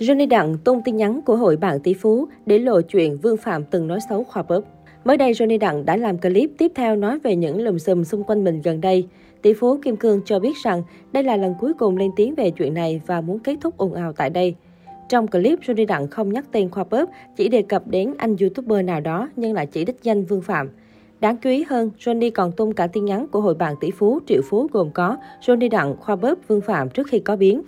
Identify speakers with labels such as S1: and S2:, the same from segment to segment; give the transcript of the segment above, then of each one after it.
S1: Johnny Đặng tung tin nhắn của hội bạn tỷ phú để lộ chuyện Vương Phạm từng nói xấu khoa bóp. Mới đây, Johnny Đặng đã làm clip tiếp theo nói về những lùm xùm xung quanh mình gần đây. Tỷ phú Kim Cương cho biết rằng đây là lần cuối cùng lên tiếng về chuyện này và muốn kết thúc ồn ào tại đây. Trong clip, Johnny Đặng không nhắc tên khoa bóp, chỉ đề cập đến anh YouTuber nào đó nhưng lại chỉ đích danh Vương Phạm. Đáng chú ý hơn, Johnny còn tung cả tin nhắn của hội bạn tỷ phú triệu phú gồm có Johnny Đặng, khoa bóp, Vương Phạm trước khi có biến.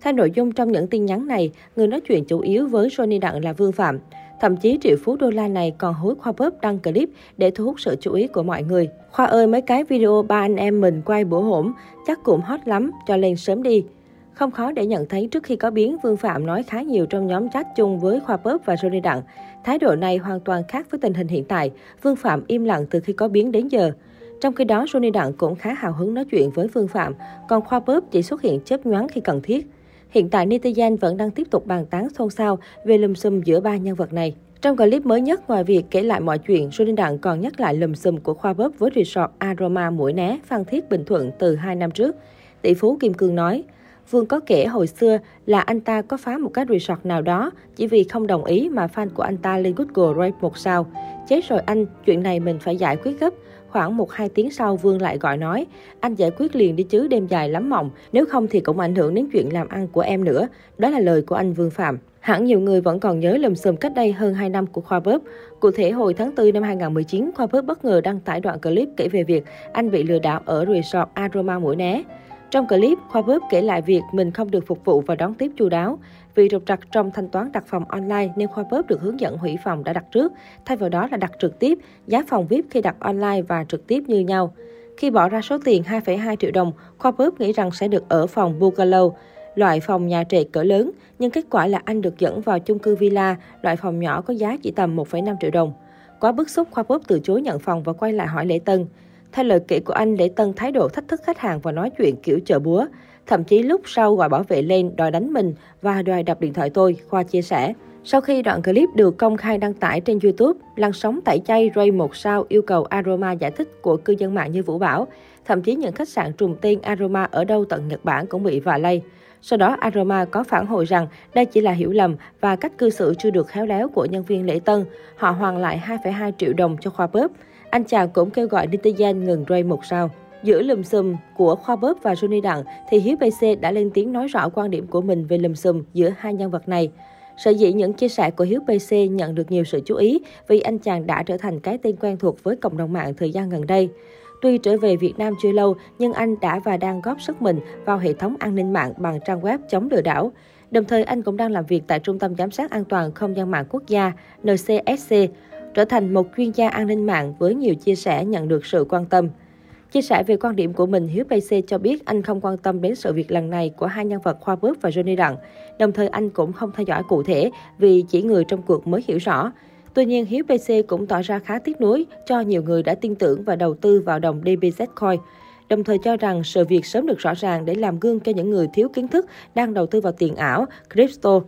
S1: Theo nội dung trong những tin nhắn này, người nói chuyện chủ yếu với Johnny Đặng là Vương Phạm. Thậm chí triệu phú đô la này còn hối Khoa Bóp đăng clip để thu hút sự chú ý của mọi người. Khoa ơi, mấy cái video ba anh em mình quay bữa hổm, chắc cũng hot lắm, cho lên sớm đi. Không khó để nhận thấy trước khi có biến, Vương Phạm nói khá nhiều trong nhóm chat chung với Khoa Bóp và Johnny Đặng. Thái độ này hoàn toàn khác với tình hình hiện tại. Vương Phạm im lặng từ khi có biến đến giờ. Trong khi đó, Johnny Đặng cũng khá hào hứng nói chuyện với Vương Phạm, còn Khoa Bóp chỉ xuất hiện chớp nhoáng khi cần thiết. Hiện tại, netizen vẫn đang tiếp tục bàn tán xôn xao về lùm xùm giữa ba nhân vật này. Trong clip mới nhất, ngoài việc kể lại mọi chuyện, Johnny Đặng còn nhắc lại lùm xùm của khoa bóp với resort Aroma Mũi Né, Phan Thiết, Bình Thuận từ 2 năm trước. Tỷ phú Kim Cương nói, Vương có kể hồi xưa là anh ta có phá một cái resort nào đó, chỉ vì không đồng ý mà fan của anh ta lên Google rate một sao. Chết rồi anh, chuyện này mình phải giải quyết gấp. Khoảng 1-2 tiếng sau, Vương lại gọi nói, anh giải quyết liền đi chứ đêm dài lắm mộng, nếu không thì cũng ảnh hưởng đến chuyện làm ăn của em nữa. Đó là lời của anh Vương Phạm. Hẳn nhiều người vẫn còn nhớ lùm xùm cách đây hơn 2 năm của Khoa Bớp. Cụ thể, hồi tháng 4 năm 2019, Khoa Bớp bất ngờ đăng tải đoạn clip kể về việc anh bị lừa đảo ở resort Aroma Mũi Né. Trong clip, Khoa Bớp kể lại việc mình không được phục vụ và đón tiếp chu đáo. Vì trục trặc trong thanh toán đặt phòng online nên Khoa Bớp được hướng dẫn hủy phòng đã đặt trước, thay vào đó là đặt trực tiếp, giá phòng VIP khi đặt online và trực tiếp như nhau. Khi bỏ ra số tiền 2,2 triệu đồng, Khoa Bớp nghĩ rằng sẽ được ở phòng Bungalow, loại phòng nhà trệt cỡ lớn, nhưng kết quả là anh được dẫn vào chung cư villa, loại phòng nhỏ có giá chỉ tầm 1,5 triệu đồng. Quá bức xúc, Khoa Bớp từ chối nhận phòng và quay lại hỏi Lễ Tân. Theo lời kể của anh, Lễ Tân thái độ thách thức khách hàng và nói chuyện kiểu chợ búa. Thậm chí lúc sau gọi bảo vệ lên đòi đánh mình và đòi đập điện thoại tôi, Khoa chia sẻ. Sau khi đoạn clip được công khai đăng tải trên YouTube, làn sóng tẩy chay Ray một sao yêu cầu Aroma giải thích của cư dân mạng như Vũ Bảo. Thậm chí những khách sạn trùng tên Aroma ở đâu tận Nhật Bản cũng bị vạ lây. Sau đó, Aroma có phản hồi rằng đây chỉ là hiểu lầm và cách cư xử chưa được khéo léo của nhân viên lễ tân. Họ hoàn lại 2,2 triệu đồng cho khoa bóp. Anh chàng cũng kêu gọi netizen ngừng rơi một sao. Giữa lùm xùm của Khoa Bớp và Johnny Đặng thì Hiếu PC đã lên tiếng nói rõ quan điểm của mình về lùm xùm giữa hai nhân vật này. Sở dĩ những chia sẻ của Hiếu PC nhận được nhiều sự chú ý vì anh chàng đã trở thành cái tên quen thuộc với cộng đồng mạng thời gian gần đây. Tuy trở về Việt Nam chưa lâu, nhưng anh đã và đang góp sức mình vào hệ thống an ninh mạng bằng trang web chống lừa đảo. Đồng thời, anh cũng đang làm việc tại Trung tâm Giám sát An toàn Không gian mạng quốc gia NCSC, trở thành một chuyên gia an ninh mạng với nhiều chia sẻ nhận được sự quan tâm. Chia sẻ về quan điểm của mình, Hiếu PC cho biết anh không quan tâm đến sự việc lần này của hai nhân vật Khoa Bước và Johnny Đặng. Đồng thời anh cũng không theo dõi cụ thể vì chỉ người trong cuộc mới hiểu rõ. Tuy nhiên, Hiếu PC cũng tỏ ra khá tiếc nuối cho nhiều người đã tin tưởng và đầu tư vào đồng DBZ Coin đồng thời cho rằng sự việc sớm được rõ ràng để làm gương cho những người thiếu kiến thức đang đầu tư vào tiền ảo, crypto.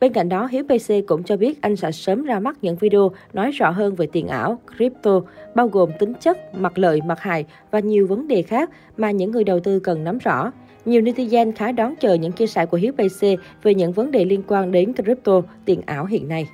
S1: Bên cạnh đó, Hiếu PC cũng cho biết anh sẽ sớm ra mắt những video nói rõ hơn về tiền ảo, crypto, bao gồm tính chất, mặt lợi, mặt hại và nhiều vấn đề khác mà những người đầu tư cần nắm rõ. Nhiều netizen khá đón chờ những chia sẻ của Hiếu PC về những vấn đề liên quan đến crypto, tiền ảo hiện nay.